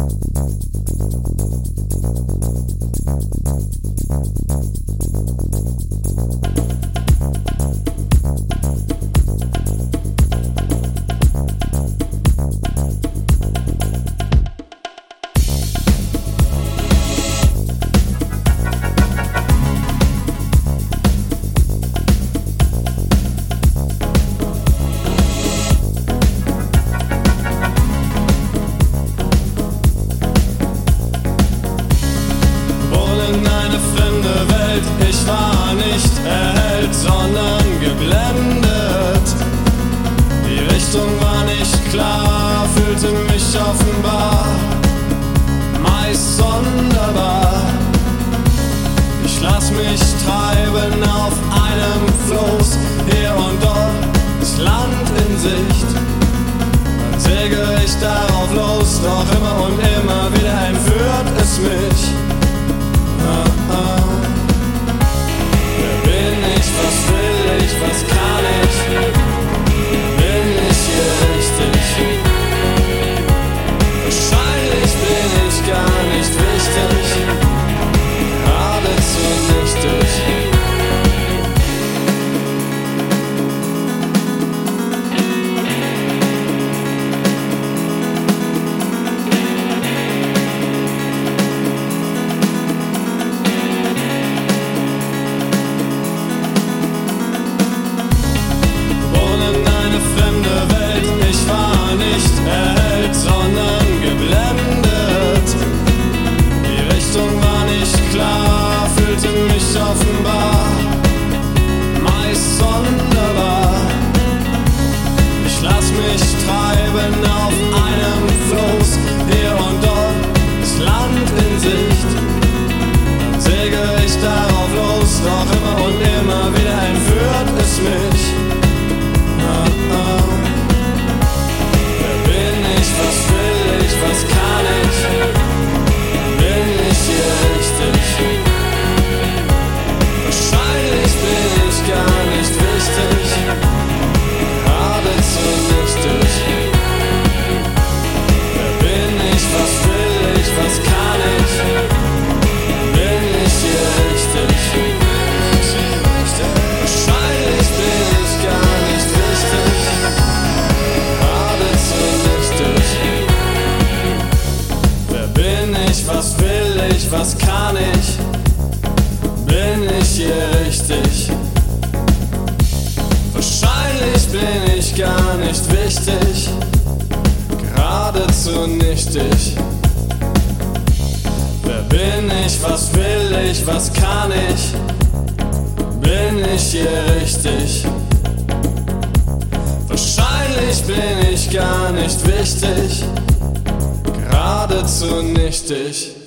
Thank you. klar, fühlte mich offenbar, meist sonderbar. Ich lass mich treiben auf einem Floß, hier und dort ist Land in Sicht. Dann segel ich darauf los, doch immer und immer wieder entführt es mich. was will ich, was kann ich? Bin ich hier richtig? Wahrscheinlich bin ich gar nicht wichtig, geradezu nichtig. Wer bin ich, was will ich, was kann ich? Bin ich hier richtig? Wahrscheinlich bin ich gar nicht wichtig geradezu nichtig.